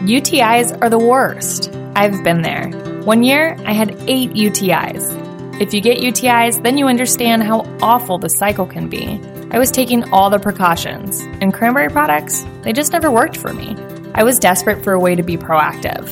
UTIs are the worst. I've been there. One year, I had eight UTIs. If you get UTIs, then you understand how awful the cycle can be. I was taking all the precautions, and cranberry products, they just never worked for me. I was desperate for a way to be proactive.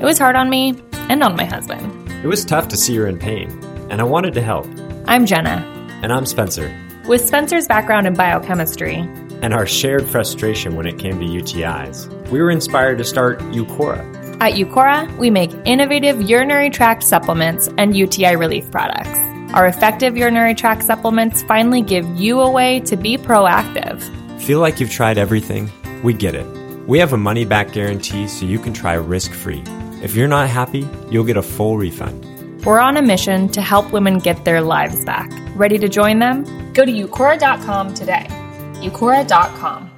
It was hard on me and on my husband. It was tough to see her in pain, and I wanted to help. I'm Jenna. And I'm Spencer. With Spencer's background in biochemistry, and our shared frustration when it came to UTIs, we were inspired to start Uqora. At Uqora, we make innovative urinary tract supplements and UTI relief products. Our effective urinary tract supplements finally give you a way to be proactive. Feel like you've tried everything? We get it. We have a money back guarantee so you can try risk free. If you're not happy, you'll get a full refund. We're on a mission to help women get their lives back. Ready to join them? Go to uqora.com today. uqora.com.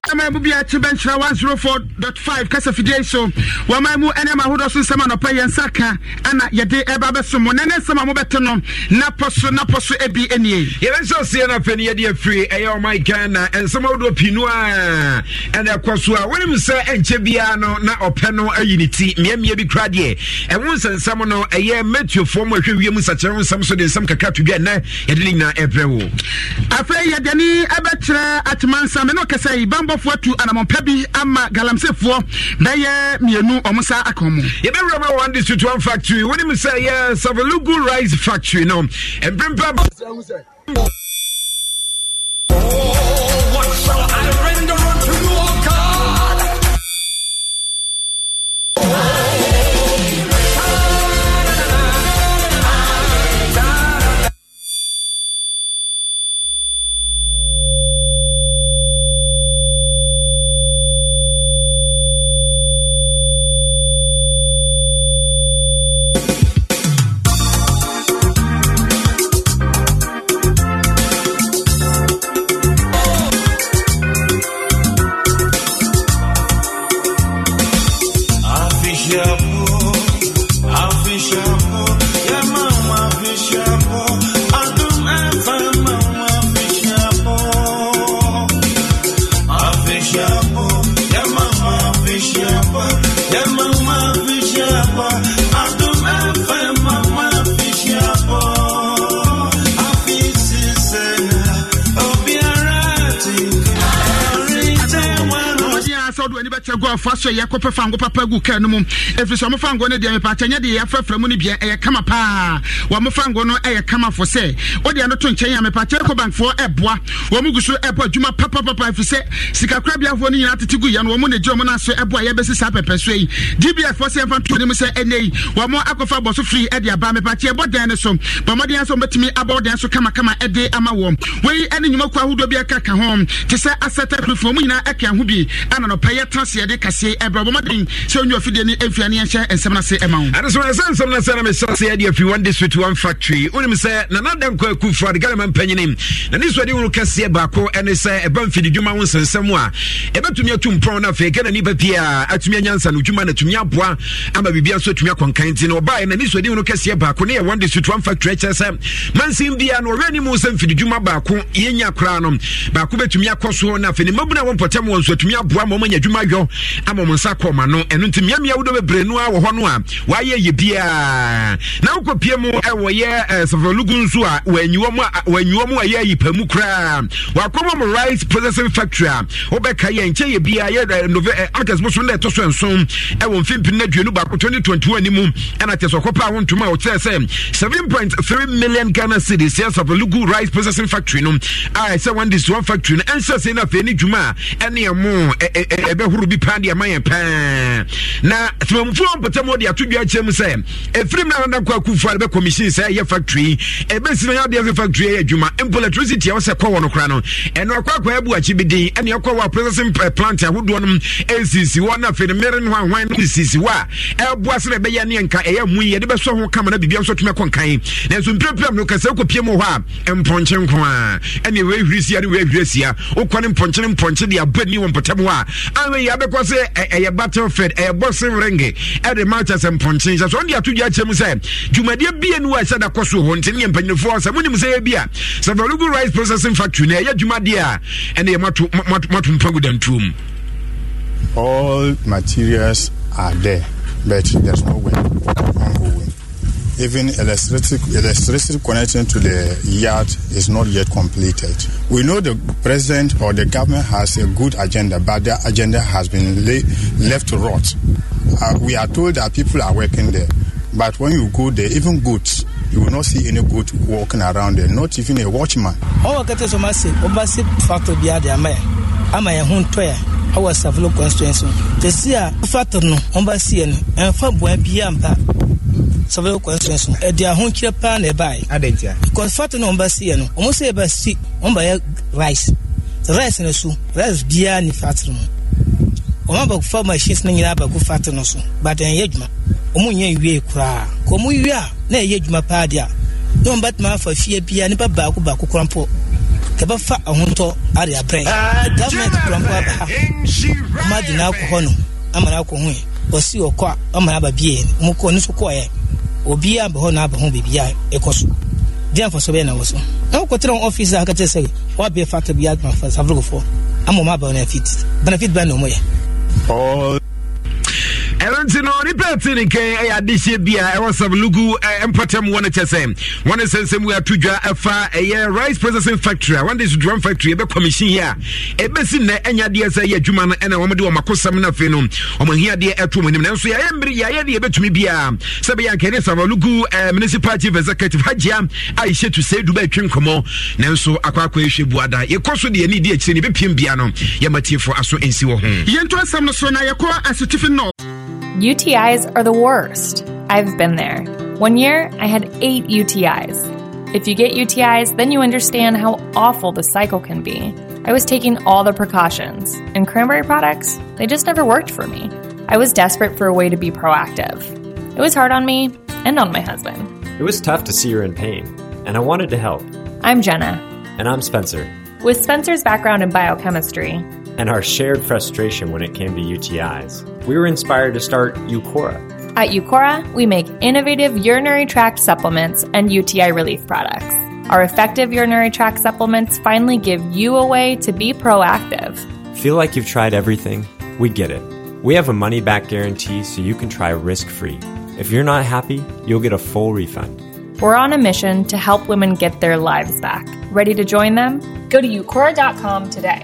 ama mu bia te bɛnkyerɛ 104.5 kasa fidie so. Wɔma mu ɛne ma ahodoɔ so nsɛm anɔpa yɛn nsa ka ana yɛde ɛba bɛso mo na ne nsɛm a mobɛte no napɔ so napɔ so bi nie yɛbɛhyɛ ɔseɛ no afei no yɛde afiri ɛyɛ ɔman ghana ɛnsɛm ahodoɔ pii no a ɛna ɛkɔ so a wonim sɛ ɛnkyɛ biara no na ɔpɛ no ayi ne ti mmeammea bi kora deɛ ɛho nsɛnsɛm no ɛyɛ matuofoɔ mu ahwɛ wiem nsakyerɛ ho nsɛm so de nsɛm kakra to dwa nnɛ yɛde ne nyinaa ɛbrɛ wo. Afei yɛde ne ɛbɛkyerɛ atemansam ne ɔkɛsɛ yi bambɔ abɔfoɔ atu anammɔpa bi ama galamsefoɔ. Bɛyɛ mmienu ɔmo sa aka mu yɛbɛwura ma one district one factory. Wonim sɛ yɛ savalugu rice factory no. Mprempɛ so yɛ kɔpɛ fango papa gu kaa no mu. Ɛfiri sɛ ɔmo fango no deɛ mepakyɛ nyɛ deɛ yɛafrɛfrɛ mu no bia ɛyɛ kama paa. Wɔmo fango no ɛyɛ kama fo sɛ wodeɛ no to nkyɛn a mepakyɛ ɛkɔ bankfoɔ ɛboa. Wɔmo gu so ɛbɔ adwuma papapapa ɛfiri sɛ sikakorabiafoɔ no nyinaa tete gu yɛ no wɔmo na gye ɔmo no aso ɛboa yɛbɛsi saa pɛpɛ so yi. Dbs fɔ sɛ yɛmfa nto ne mu sɛ ɛnɛ yi wɔmo akɔfa bɔ so firi ɛde aba. Mepakyɛ ɛbɔ dan no so. Bɔmmɔden sɛ wɔbɛtumi abɔ dan so kamakama ɛde ama wɔn. Wei ɛne nnwumakuo ahodoɔ bi ɛka ka ho. Te sɛ asɛtɛ kurufoɔ mu nyinaa ɛka ho bi. Ana nɔpa bɛyɛ traseɛde kaseɛ no ase ho nsɛnsɛm a ɛbɛtumi ɔmo nsa kɔma no ɛno nti mmeammea wodɔ bebree no a wɔ hɔ no a wɔayɛ yɛ biaa. Na wokɔpie mu ɛwɔ yɛ safolugu nso a wɔanyiwɔ mu a wɔanyiwɔ mu a yɛ ayipamu koraa. Wɔakɔmɔ mo rice processing factory a wobɛka yɛ nkyɛ yɛ biaa yɛ nove august bosom na ɛtɔ so nson ɛwɔ mfimfini no aduonu baako 2021 anim ɛna kyɛ sɛ ɔkɔpa ho ntoma a wɔkyerɛ sɛ 7.3 million ghana cities yɛ safolugu rice processing factory no a ɛsɛ one dis one factory no ɛnhyɛ sɛ no afei ne dwuma a ɛne ɛmo ɛbɛhoro bi paa deɛ ma yɛn paa na temamufoɔ mu de ato dwa kyerɛ mu sɛ ɛfirim no anadakɔ akufo a bɛ sɛ ɛyɛ factory ɛbɛsi na yɛde sɛ factory yɛ adwuma. Mpo electricity a wɔsɛ kɔ wɔ no kora no ɛno akɔ akɔ ɛbu akyi bi din ɛne ɛkɔ wɔ processing plant ahodoɔ no ɛsisi hɔ na afei no mmere no ahwan no sisi hɔ a ɛboa sɛ ɛbɛyɛ ne nka ɛyɛ mu yɛde bɛsɔ ho kama na biribia nso tumi kɔ nkan nanso mprɛprɛm no kasɛ wokɔpie mu hɔ a mpɔnkye nko a ɛne wɔahwiri sia ne wɔahwiri asia wokɔ ne mpɔnkye ne mpɔnkye de abɔ ani wɔ mpɔtam hɔ a awei abɛkɔ sɛ ɛyɛ battlefield ɛyɛ boxing ring ɛde ma kyɛ sɛ so ɔde ato dwa kyerɛ mu sɛ dwumadeɛ bie no a ɛsɛ da kɔ so hɔ nti ne yɛ mpanyinifoɔ sɛ monim sɛ yɛ a sɛ valugu rice processing factory no ɛyɛ dwumadeɛ a ɛne yɛ mato mpa gu dantuo mu. All materials are there but there's no way even electricity, electricity connection to the yard is not yet completed. We know the president or the government has a good agenda, but the agenda has been left to rot. Uh, we are told that people are working there, but when you go there, even goods, you will not see any good walking around there, not even a watchman. factory no survey questions no ɛde ahokyerɛ paa na ɛbaeɛ adantia because fato na ɔmba siiɛ no ɔmo sɛ ɛba si ɔmba yɛ rice. Rice no so rice biara ni fato mu. Ɔmo abako fa machines no nyinaa abako fato no so but ɛnyɛ adwuma. Ɔmo nyɛ nwie koraa. Kò ɔmo wie a na ɛyɛ adwuma paa deɛ a na ɔmba tuma afa fie biara nipa baako baako koraa mpɔ yɛbɛfa ahontɔ ade abrɛn government kurampo aba ha. ɔmo adi n'akɔ hɔ no ama n'akɔ ho yɛ. Wɔsi ɔkɔ a ɔmo aba bie yɛ. Ɔmo kɔ ɔno nso kɔɔ yɛ obi abɛ hɔ na abɛ ho beebi a ɛkɔ so. Deɛ nfɔsɔ bɛyɛ na wɔ so. Na wɔkɔtɛrɛ wɔn ɔfiisi a aka kyerɛ sɛ wɔabɛɛ factor bi adwuma fa safrogofoɔ ama wɔn abɛ wɔn benefit benefit bɛn na wɔn yɛ ɛno nti no nipa ɛte ne nkɛn ɛyɛ adehyeɛ bi a ɛwɔ sablugu mpɔtam wɔ no kyɛ sɛ wɔne sɛnsɛm wi ato dwa ɛfa ɛyɛ rice processing factory a wɔnde sodrum factory ɛbɛ commission yi a ɛbɛsi nnɛ ɛnya adeɛ sɛ ɛyɛ adwuma no ɛna wɔmde wɔn akosɛm no afei no wɔn ahiadeɛ ɛto wɔn anim. Nanso yɛayɛ mmere yɛayɛ deɛ yɛbɛtumi bia sɛ bɛyɛ nkɛne sablugu municipal chief executive hagyia a yɛhyɛ tu sɛ du bɛtwe nkɔmmɔ. Nanso akɔ akɔ ɛhwɛ buada yɛkɔ so deɛ ne di akyire ne bɛpiem bia no yɛmatiefo aso nsi wɔ ho. Yɛnto asɛm no so na yɛkɔ asutifi north UTIs are the worst. I've been there. One year, I had eight UTIs. If you get UTIs, then you understand how awful the cycle can be. I was taking all the precautions, and cranberry products, they just never worked for me. I was desperate for a way to be proactive. It was hard on me and on my husband. It was tough to see her in pain, and I wanted to help. I'm Jenna. And I'm Spencer. With Spencer's background in biochemistry, and our shared frustration when it came to UTIs, we were inspired to start Uqora. At Uqora, we make innovative urinary tract supplements and UTI relief products. Our effective urinary tract supplements finally give you a way to be proactive. Feel like you've tried everything? We get it. We have a money back guarantee so you can try risk free. If you're not happy, you'll get a full refund. We're on a mission to help women get their lives back. Ready to join them? Go to uqora.com today.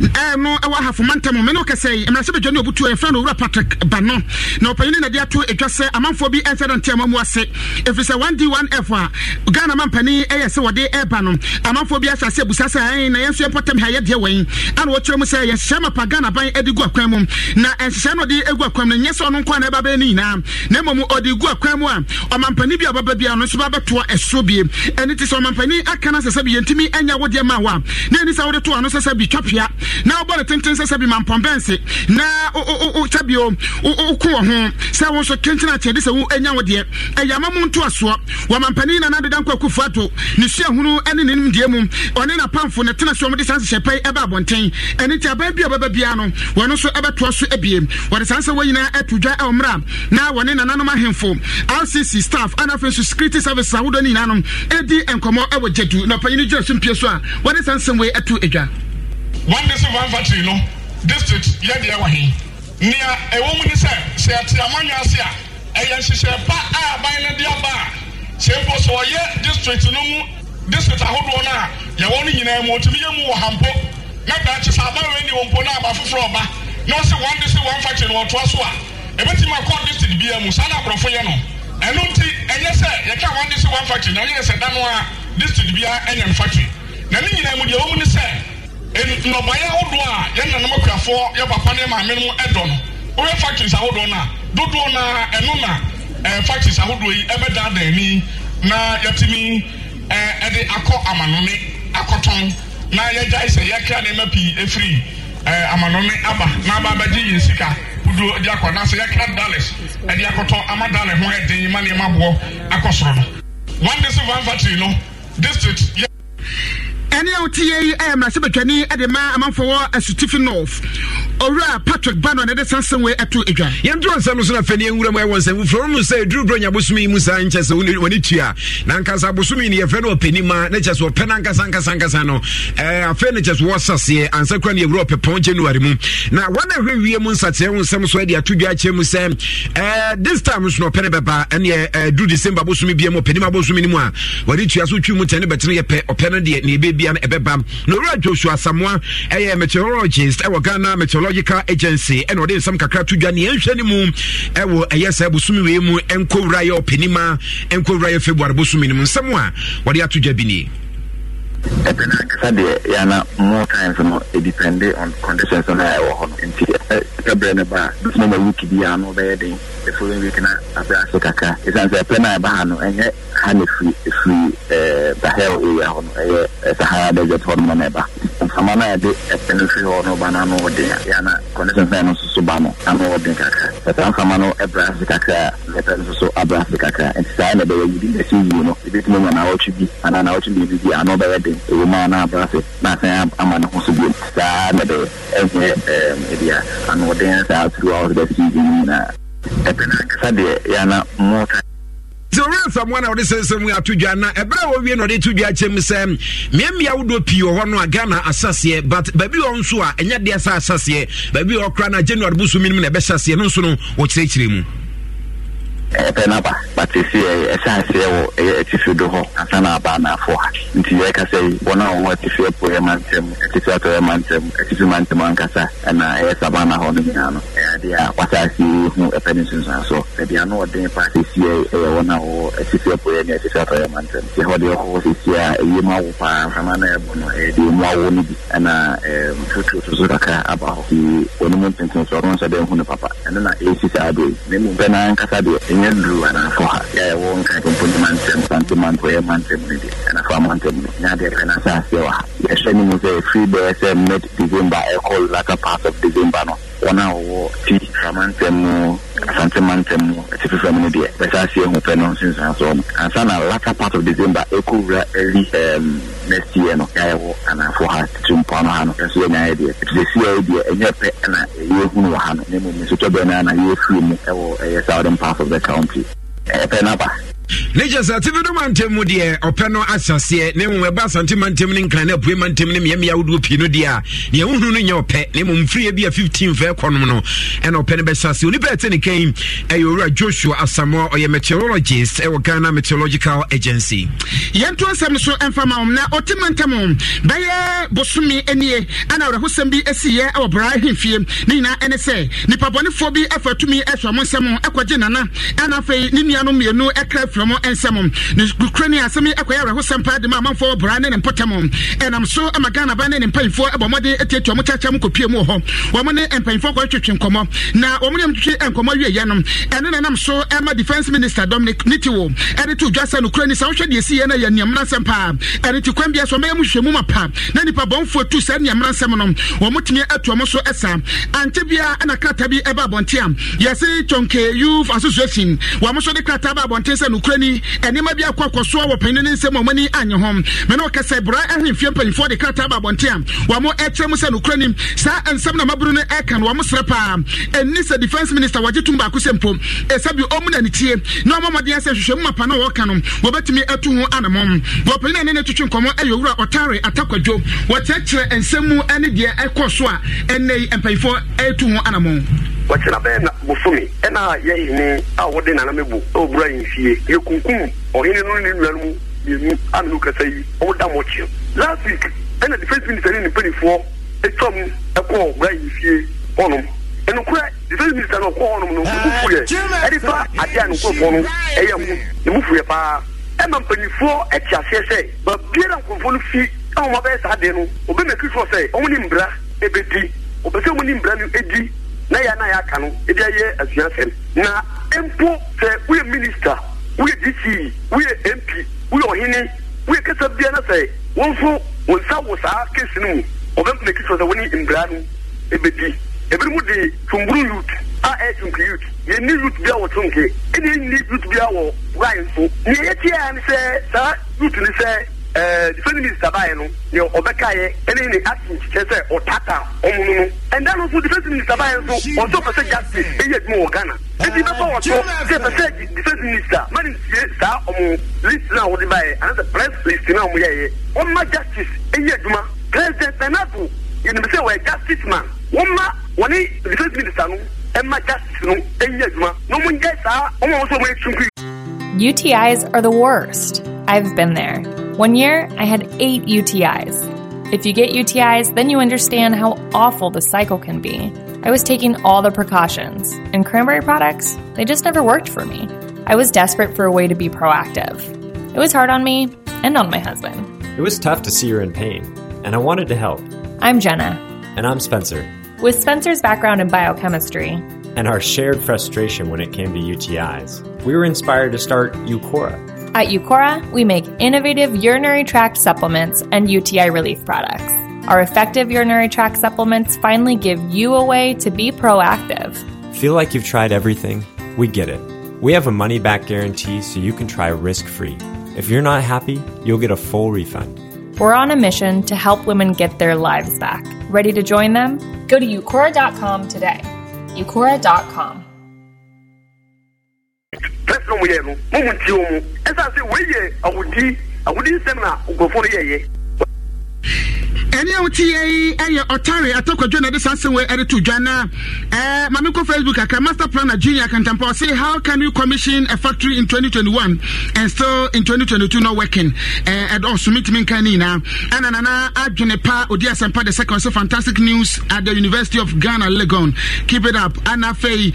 no ɛwɔ ahafoma ntam mene wokɛsɛ yi sɛ badwa ne ɔbutu ɛfrɛ no owura patrick bano. Na ɔpanyine na de ato adwa sɛ amanfoɔ bi ɛnsɛ dɛ nteama mu ase. Ɛfiri sɛ 1d1f a ghana mampani ɛyɛ sɛ wɔde ɛba no. Amanfoɔ bi asase abusa sɛ ɛn na yɛnso yɛmpɔtam ha yɛdeɛ wɔi ana wɔkyerɛ mu sɛ yɛhyehyɛ mapa ghana ban de gu akwan mu. Na ɛnhyehyɛ no ɔde gu akwan mu no nyɛ sɛ ɔno nkoa na ɛba bɛyɛ no nyinaa. Na mmom ɔde gu akwan mu a ɔmampani bi a ɔbaba bia no nso babɛtoa ɛsoro bie. Ɛno nti sɛ ɔmampani aka no sɛ sɛ bi yɛntumi anya wodeɛ ma wo a. Na ɛni sɛ wode toa no sɛ sɛ bi twapea na wobɔ no tenten sɛ sɛ bi mampɔnbɛnse na sɛ bio woko wɔ ho. Sɛ wo nso kenkyena akyɛde sɛ wo anya wo deɛ ɛyɛ ama mu ntoasoɔ wɔmampani na nadeda nkɔ akufo ato. Ne suahunu ne ne nimdeɛ mu. Ɔne napamfo ne tena so ɔmde saa nhyehyɛ pɛi ɛba abɔnten. Ɛno nti abaa bi a ɔbɛba biara no wɔno nso ɛbɛtoa so abie wɔde saa nsɛ wɔ nyinaa dwa ɛwɔ mmerɛ na wɔne nananom ahemfo rcc staff ana afei nso security services ahodoɔ no nyinaa no ɛdi nkɔmmɔ ɛwɔ gyadu. Na ɔpanyini gyina so mpie so a wɔde saa nsɛm wei ato adwa one day silver factory no district yɛ deɛ wɔ he nea ɛwɔ mu ni sɛ sɛ ɛte amanyɔ ase a ɛyɛ nhyehyɛ pa a aban no de aba a sɛ mpo sɛ ɔyɛ district no mu district ahodoɔ no a yɛwɔ no nyinaa mu ɔtumi yɛ mu wɔ ha mpo na daakye sɛ aban wɔ ni wɔ mpo na aba foforɔ ɔba na ɔsɛ one day silver factory no ɔtoa so a ɛbɛtumi akɔ district biara mu saa na aborɔfo yɛ no ɛno nti ɛnyɛ sɛ yɛka one day silver factory na ɛnyɛ sɛ da no a district biara ɛnyɛ no factory na ne nyinaa mu deɛ ɛwɔ mu ni sɛ nnɔbaeɛ ahodoɔ a yɛn nanom akuafoɔ yɛ papa ne maame no ɛdɔ no. Woyɛ factories ahodoɔ no a dodoɔ no a ɛno na factories ahodoɔ yi ɛbɛdaadaa ani na yɛtumi ɛde akɔ amanone akɔtɔn. Na yɛgyae sɛ yɛkra nneɛma pii efiri ɛɛ amanone aba. Na aba abɛgye yɛn sika dodoɔ de akɔ. Na sɛ yɛkra dollars ɛde akɔtɔ ama dollar ho ɛden ma nneɛma boɔ akɔ soro no. One day silver factory no district yɛ ɛne a wote yɛ yi ɛyɛ mmarahyɛ de ma amanfoɔ wɔ asutifi north. Owura patrick bano na ɛde sansɛm wei ɛto adwa yɛnto nsɛm so no afɛ ne yɛnwura mu ɛwɔ nsɛm foforɔ mu sɛ duruduro nya bosome yi mu saa nkyɛ sɛ wɔne tua na nkasa bosome no yɛfrɛ no ɔpɛnima na kyɛ sɛ ɔpɛ no ankasa ankasa ankasa no afei no kyɛ sɛ wɔsaseɛ ansa kora ne yɛwura ɔpɛpɔn january mu. Na wɔne ahwɛ wie mu nsateɛ ho nsɛm so de ato dwa akyerɛ mu sɛ this time so no ɔpɛ no bɛba ɛneɛ duru december bosome bia mu ɔpɛnima bosome no mu a wɔde tua so twi mu tɛne bɛtene yɛpɛ ɔpɛ no deɛ ne ɛbɛbia no ɛbɛba. Na owura joshua samoa ɛyɛ meteorologist ɛwɔ ghana meteorological agency ɛna ɔde nsɛm kakra to dwa ne yɛnhwɛ no mu ɛwɔ ɛyɛ saa bosome wei mu ɛnkɔwura yɛ ɔpanima ɛnkɔwura yɛ february bosome no mu. Nsɛm a wɔde ato dwa bi nie ɛpɛ no ankasa deɛ yɛana more times no ɛdepende on conditions no a ɛwɔ hɔ no. Nti ɛpɛ berɛ no ba a bɛtumi ma week biaa no wobɛyɛ den. The following week na abrɛ ase kakra. Ɛsiane sɛ ɛpɛ no a ɛba ha no ɛnyɛ ha ne firi ɛfiri sahel area hɔ no. Ɛyɛ sahara desert hɔ no na ɛba mfama na a yɛde ɛpɛ no firi hɔ no ba no ano ɔden a yɛana fɛ no nso so ba no ano ɔden kakra ɛsaa mfama no ɛbrɛ ase kakra a ɛpɛ no nso so kakra. Nti saa na ɛbɛyɛ within ɛsi season no ɛbɛtumi nya naawɔtwe bi anaa naawɔtwe biribi bi ano bɛyɛ den ɛwɔ mu a na abrɛ ase na asan ama ne ho so bio saa na ɛbɛyɛ ɛnyɛ ɛbi a ano ɔden saa throughout the season nyinaa ɛpɛ no ankasa deɛ yɛana time nti owura nsamoa na wɔde sɛnsɛm mu ato dwa na ɛberɛ a wɔwie na ɔde to dwa kyɛm sɛ mmeammea wodoɔ pii wɔ hɔ no a ghana asaseɛ but baabi wɔ nso a ɛnyɛ deɛ sɛ asaseɛ baabi wɔ kora no january bosom no mu na ɛbɛhyɛseɛ no nso no wɔkyerɛkyerɛ mu. Ɛpɛ no aba but ɛsi ɛhyɛ aseɛ wɔ atifi do hɔ. Ansa na aba anaafo ha. Nti yɛka sɛ wɔn a wɔwɔ atifi ɛpo yɛ mantam atifi atɔ yɛ mantam atifi mantam ankasa ɛna ɛyɛ sabana hɔ no nyinaa no ɛyɛ adeɛ a wasa aseɛ hu ɛpɛ no nsunsuan so baabi ano ɔden pa sɛsi ɛyɛ wɔn a wɔwɔ atifi ɛpo yɛ ne atifi atɔ yɛ mantam. Nti hɔ deɛ hɔ sɛsi a ɛyɛ mu awo paa mframa no ɛbɔ no ɛyɛ deɛ mu awo no bi. Ɛna tutuo to so kakra aba hɔ. Nti wɔn mu ntenten so ɔno nso dɛ hu no papa. Ɛno na ɛsi saa do yi na emu pɛ na ankasa deɛ ɛnyɛ duru anaafo ha. Yɛyɛwɔ nka pompo ne mantam sante manto ɛyɛ mantam no de ɛnafa mantam no nya deɛ pɛ no sɛ wɔ ha yɛhyɛ ne mu sɛ ɛfiri bɛɛ sɛ mid december ɛkɔ latter part of december no. Wɔn a wɔwɔ ti framantam mu asante mantam mu atifi fam no deɛ bɛsɛ aseɛ hu pɛ no nsensan soɔ no ansa na latter part of december ɛkɔwura early um, next year no yɛayɛwɔ anaafo ha tete mpoa no ha no ɛnso yɛnyaeɛ deɛ ɛfiri sɛ yi deɛ ɛnyɛ pɛ ɛna yɛhunu wɔ ha no na mmom nsotɔbɛ no a na yɛfiri mu ɛwɔ ɛyɛ southern part of the county ɛpɛ no aba kyɛ sɛ tifi doma ntam mu deɛ ɔpɛ no ahyɛseɛ na mmom ɛba asante ma ntam ne nkran ne apue ma ntam ne mmeammea ahodoɔ pii no deɛ a neɛ wohunu no nyɛ ɔpɛ na mmom mfiriɛ bi a 15 fɛ kɔnom no. Ɛna ɔpɛ no bɛhyɛ aseɛ onipa ɛte ne kan ɛyɛ owura joshua asamoa ɔyɛ meteorologist ɛwɔ ghana meteorological agency. Yɛnto asɛm so ɛmfa ma wɔm na ɔte ma ntam bɛyɛ bosome anie ana awerɛhosɛm bi asiyɛ ɛwɔ bra ahemfie ne nyinaa ɛne sɛ nipabɔnefoɔ bi ɛfa tumi ɛhwɛ mo nsɛm ɛkɔgye nana ɛna afei ne nuanom mmienu ɛkra mo nsɛm nokura ne asɛm ɛkɔyɛ awerɛhosɛm paa de ma amanfoɔ bra ne ne mpɔtam ɛnam so ama ghana ba ne ne mpanyimfoɔ ɛbɔ mmɔden atiatua mo kyakyɛ mu kɔpie mu wɔ hɔ wɔn ne mpanyimfoɔ kɔtwetwe nkɔmmɔ na wɔn ne mtwetwe nkɔmmɔ wieyɛ no ɛno na nam so ɛma defence minister dominic nitiwo. Ɛde to dwa sɛ nokura ni sɛ wohwɛ deɛ ɛsi yɛ no yɛ nneɛmena nsɛm paa ɛno nti kwan bia so ɔmɛyɛ mu hwehwɛmu ma pa na nnipa bɔnfoɔ tu saa nneamena nsɛm no wɔn tumi atua mo so ɛsa ankyɛ bia ɛna krataa bi ɛba abɔnte a yɛse twɔnke youth association. Wɔmo so de krataa ba abɔnten sɛ nokura ni ɛnneɛma bi akɔ akɔsoɔ wɔ panyin ne nsɛm a wɔn ani anye ho mɛ na ɔkɛsɛ bra ahemfie mpanyinfoɔ de krataa ba abɔnten a wɔn ɛkyerɛ mu sɛ nokura ni. Saa nsɛm na maburu no ɛka no wɔn srɛ paa. Ɛni sɛ defence minister wɔgye tum baako sɛ mpo ɛsɛbi ɔmo na ne tie. Na ɔmo ɔmɔden sɛ hwehwɛ mu mapa na wɔka no wɔbɛtumi ɛtu ho anamɔ wɔ panyin ne ne tutu nkɔmɔ ɛyɛ owura ɔtaare atakwadwo. Wɔkyerɛkyerɛ nsɛm mu ɛne deɛ ɛkɔ so a ɛnɛ yi mpanyinfoɔ ɛtu ho anamɔm wɔkyerɛ bɛyɛ na bosome ɛna yɛhene a wɔde nanamebu ɛwɔ bura yi fie. Yɛkunkum ɔhene no ne nuanom mmienu amenu kasa yi ɔwoda mɔkye last week ɛna defense minister ne ne mpanifoɔ atwam ɛkɔɔ bura yi fie hɔnom. Ɛnokorɛ defense minister no ɔkɔɔ hɔnom no mufu yɛ. Ɛde fa adeɛ a nkurɔfoɔ no ɛyɛ ho ne mufu yɛ paa. Ɛma mpanyifoɔ ɛte aseɛ sɛ baabiara nkurɔfoɔ no fi a wɔn abɛyɛ saa adeɛ no obɛmɛki soɔ sɛ wɔn ne mbra ɛbɛdi ɔpɛ sɛ wɔn ne mbra no ɛdi na yɛ na yɛaka no ɛde ayɛ asuasɛm na mpo sɛ woyɛ minista woyɛ dc woyɛ mp woyɛ ɔhene woyɛ kasa bia na sɛ nso wɔn nsa wɔ saa kesi no mu. Ɔbɛmɛki soɔ sɛ wɔn ne mbra no ɛbɛdi ebinom de tumburu youth a ɛyɛ tunku youth. Yɛnni youth bi a wɔ tunke ɛna yɛnni youth bi a wɔ wurayi nso. Nea yɛte yɛ ni sɛ saa youth ni sɛ defense minister baayɛ no? Nea ɔbɛka yɛ ɛna ne action kyerɛ sɛ ɔtata ɔmo no no ɛnda no nso defense minister baayɛ nso ɔsɔ pɛ sɛ justice ɛyɛ adwuma wɔ ghana. Ebi bɛbɔ wɔ so sɛ pɛ sɛ defense minister mani nsie saa ɔmo list na wɔde baayɛ anasɛ press list na ɔmo yɛ yɛ ɔmo justice ɛyɛ adwuma president nanato yɛnim sɛ wɔyɛ justice man. Wɔn ma wɔne defense minister no? Ɛma justice no? Ɛnyɛ adwuma na ɔmo nyɛ saa ɔmo a wɔsɔ ɔmo etunku. UTIs are the worst. I've been there. One year, I had eight UTIs. If you get UTIs, then you understand how awful the cycle can be. I was taking all the precautions, and cranberry products, they just never worked for me. I was desperate for a way to be proactive. It was hard on me and on my husband. It was tough to see her in pain, and I wanted to help. I'm Jenna. And I'm Spencer. With Spencer's background in biochemistry and our shared frustration when it came to UTIs, we were inspired to start Uqora. At Uqora, we make innovative urinary tract supplements and UTI relief products. Our effective urinary tract supplements finally give you a way to be proactive. Feel like you've tried everything? We get it. We have a money back guarantee so you can try risk free. If you're not happy, you'll get a full refund. We're on a mission to help women get their lives back. Ready to join them? Go to uqora.com today. uqora.com. Yɛ no, mo mu nti wɔn mu. Ɛsan sɛ wei yɛ awudi awudi nsɛm na nkurɔfoɔ no yɛyɛ. Ɛne a wote yɛ yi ɛyɛ ɔtare atɔkwadwo na ɛde saa asɛm wei ɛde to dwa na ɛɛ maame kɔ facebook akra master planner junior kantampa ɔse how can you commission a factory in 2021 and still in 2022 not working? Ɛdɔɔso metumi nka ne nyinaa. Ɛna nana adwene pa odi asɛmpa the second so fantastic news at the university of ghana legon. Keep it up. Ɛna afei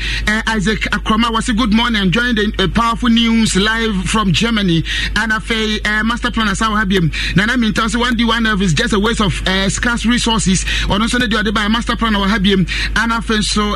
isaac akroma wɔse good morning enjoying the uh, powerful news live from germany. Ɛna afei master planner saa wɔ ha biam nana minta ɔse one d one nerve is just a waste of uh, scarce resources. Ɔno nso ne deɛ ɔde ba master plan wɔ ha biem. Ana afei nso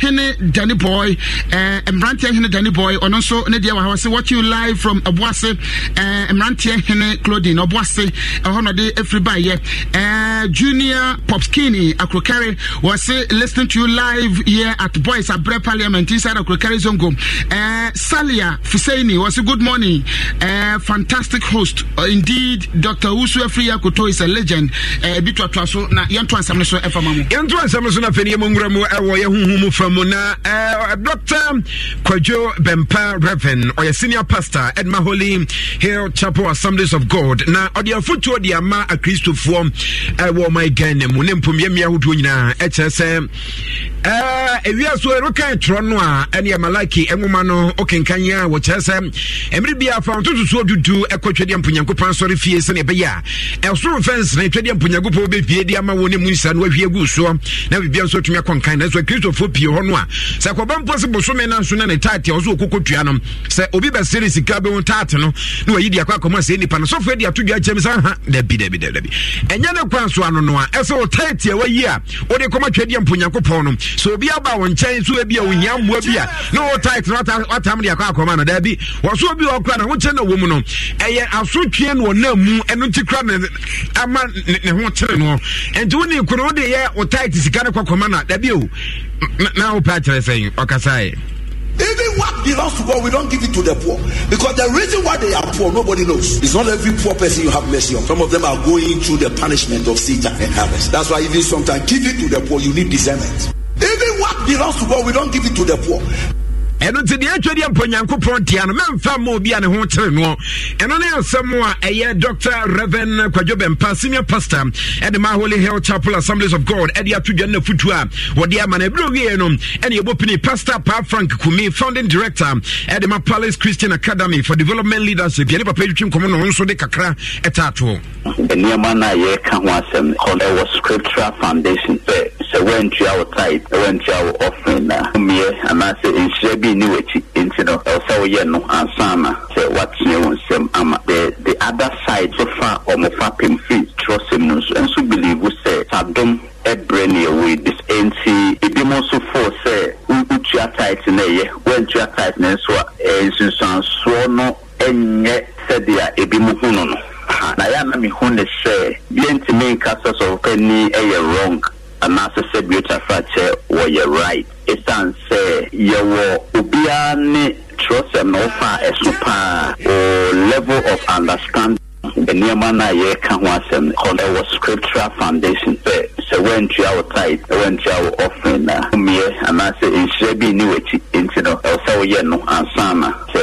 hene danny boy uh, mmeranteɛ hene danny boy. Ɔno nso ne deɛ wɔ ha wɔse watching live from abuase uh, mmeranteɛ hene clothing ɔboase ɛhɔ na ɔde afiri baayɛ uh, junior popskini akrokare wɔse listening to you live here at boys abrɛ parliament inside akrokare zongo. Uh, salia fusaini wɔse good morning. Uh, fantastic host uh, indeed dr usu afri akoto is a legend. Uh, ebi toatoa so na yɛnto ansɛm no so ɛfa ma mu. Yɛnto ansɛm no so na afei ne yɛmu nwura mu ɛwɔ yɛ yɛhohu mu fa mu na eh, dr. Kwadwo bɛmpa reven ɔyɛ senior pastor edma holy hill chapel assemblies of god. Na ɔde afotuo de ama akristofoɔ ɛwɔ ɔman ghana mu. Ne mpom mpomyɛmmea ahodoɔ nyinaa. Ɛkyerɛ sɛ eh, ewia so ɛrokan torɔ no a ɛne malaki nwoma no wokenkan a wɔkyerɛ sɛ ɛmere bia fa ntotosoɔ dudu ɛkɔ twɛdeɛ mponyankopɔn asɔre fie sɛne ɛbɛyɛ a ɛsoro mfɛnsene twɛdeɛ mponyankopɔn bɛpie de ama wɔ ne mu nsa no wahwie agu soɔ na biribia nso atumi akɔnkan na nso akristofoɔ pii hɔ no a sɛ kɔba mpo sɛ bosome no nso na ne taate a ɔso wɔkɔkɔtua no sɛ obi bɛsere sika bɛhu taate no na wayi de akɔ akɔmɔ sɛ nnipa no. Sɔfoɔ de ato kyɛm sɛ ha dabi dabi dabi ɛnyɛ ne kwan so ano no a ɛsɛ wo a a aba wo nkyɛn so ebi a wohia mmoa bi a na no wata- watam de akɔ akɔma no dabi wɔso obi wɔ kora na wokyɛ na wɔ mu no ɛyɛ asotwe no ɔnam mu ɛno nti kora ne ama ne ho kyere no ɛnti wo ne kono wode yɛ wo taate sika no kɔkɔma no a dabi o na- na wopɛ akyerɛ sɛn ɔkasaeɛ Even what belongs to God, we don't give it to the poor. Because the reason why they are poor, nobody knows. It's not every poor person you have mercy on. Some of them are going through the punishment of Satan and others. That's why even sometimes give it to the poor, you need discernment. Even belongs to God, we don't give it to the poor. Ɛno nti deɛ atwa deɛ mpa nyankopɔn tia no memfa ma obi a ne ho kyere noɔ ɛno ne asɛm a ɛyɛ dr. Reven kwadwo bɛmpa senior pastor ɛde ma holy hill chapel assemblies of god ɛde ato dwa no nafutu a wɔde ama no. Ɛberɛ wie no ɛne yɛbɔ pini pastor pa frank kumi founding director ɛde ma palace christian academy for development leadership. Yɛne papa twitwi nkɔmmɔ no ho nso de kakra ɛtaatoɔ nneɛma no a yɛreka ho asɛm ɛwɔ scriptural foundation sɛ sɛ woantua wo tit woantua wo offering a womiɛ anaasɛ nhyira bi nni w'akyi. Nti no ɛwɔ sɛ woyɛ no ansa na sɛ woatene wo nsɛm ama. The, the other side so fa ɔmofa pem firi trɔsɛm no nso. Ɛnso believe sɛ sadom ɛbrɛ ne ɛwɔ dis enti ebi mo nso fo sɛ wo- wotua tit no ɛyɛ. Woantua tit no nso a nsunsuansoɔ no ɛnyɛ sɛdeɛ ebi mo hu no. No na yɛ na mehu ne sɛ biɛntumi nka sɛ sɔfopani ɛyɛ wrong anaasɛ sɛ biotafakyɛ wɔyɛ right. Ɛsiane sɛ yɛwɔ obiara ne trɔsɛm na wofa a ɛso paa o level of understanding. Nneɛma no a yɛreka ho asɛm ɛwɔ scriptural foundation sɛ sɛ woantua wo tit woantua wo offering a womiɛ anaasɛ nhyira bi nni w'akyi nti no ɛwɔ sɛ woyɛ no ansa na sɛ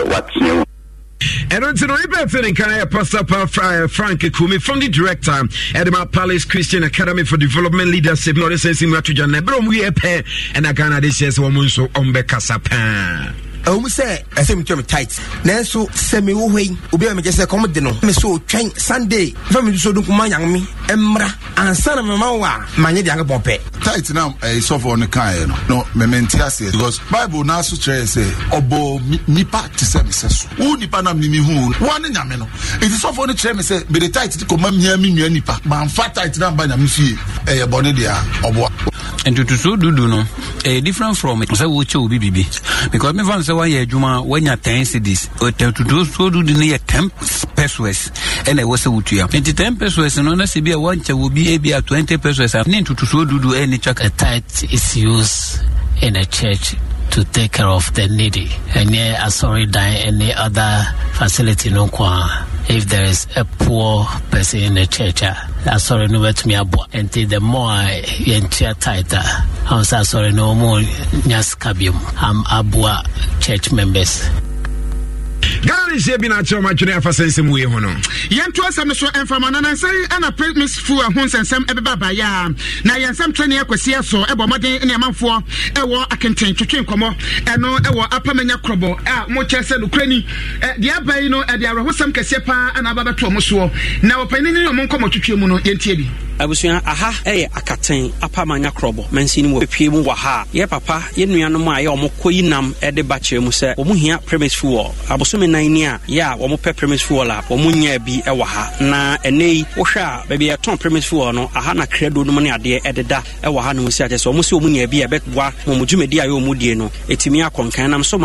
ɛno nti no yɛbɛ sɛ ne nka yɛ pastor pa Fra- eh, frank kumi the director ɛdema palace christian academy for development leadership na ɔde sɛ si mu ato dwa no ɛberɛ ɔmu yɛ pɛ ɛna ghana de hyɛ sɛ wɔm nso ɔmbɛkasa paa ɛwom sɛ ɛsɛ metua me tit nanso sɛ mewɔ hɔ yi obi a megye sɛ kɔm de no me sɛ ɔtwɛn sunday. Fa mede so do nkuma nyame me mmra ansa na mema wo a manyɛ deɛ ankepɔn pɛ. Tight na sɔfoɔ no kaeɛ no. No memente aseɛ. Because bible no aso kyerɛ sɛ ɔbɔ nipa te sɛ mesɛ so. Wo nipa na mimi hu woa ne nyame no. Ɛnti sɔfoɔ no kyerɛ me sɛ mede tight de kɔma mia me nua nipa mamfa tight na mba nyame fie. Ɛyɛ bɔne deɛ ɔboa ntotosoɔ dudu no. Ɛyɛ different from sɛ wokyɛ obi biribi because mefa no sɛ woayɛ adwuma a woanya 10 cities. Totosoɔ dudu no yɛ 10 pesos. Ɛna ɛwɔ sɛ wotua nti 10 pesos no na sɛ bi a woankyɛ wɔ bi ebi a 20 pesos. A ne ntotosoɔ dudu ɛne twa A tithe is used in a church to take care of the needy. Any sorry dying any other facility no kwa. If there is a poor person in the church, uh, sorry no wet me abo. And the more you enter tighter, I'm sorry no more nyas kabium. I'm abua church members. Ghana bi no akyerɛ ɔmatwene afa sɛ nsɛm wei ho no yɛnto asɛm no so ɛmfama no nansɛ ana premisfo a ho nsɛnsɛm ɛbɛba abayɛ a na yɛnsɛm trɛ ne akwasiɛ so ɛbɔ mmɔden ne amanfoɔ ɛwɔ akenten twetwe nkɔmmɔ ɛno ɛwɔ apamanya korɔbɔ a mokyerɛ sɛ nokorɛ ni deɛ aba yi no ɛde awerɛhosɛm kɛseɛ paa ana aba bɛto ɔmo soɔ na ɔpani ne ɔmo nkɔmmɔ twetwe mu no yɛntie bi abusua aha ɛyɛ akaten apamanya korɔbɔ mansi no wɔ pepie mu wɔ ha yɛ papa yɛ nuanom a yɛ ɔmo kɔ yi nam ɛde ba kyerɛ mu sɛ ɔmo hia premise fuel abosome nan ni a yɛ a ɔmo pɛ premise fuel a ɔmo nyaa bi ɛwɔ ha na ɛnɛ yi wohwɛ a baabi yɛtɔn premise fuel no aha na credo nom ne adeɛ ɛdeda ɛwɔ ha no mu si akyɛ sɛ ɔmo sɛ ɔmo nya bi a ɛbɛboa ɔmo dwumadi a yɛ ɔmo die no. Ɛtumi akɔ nkan nam so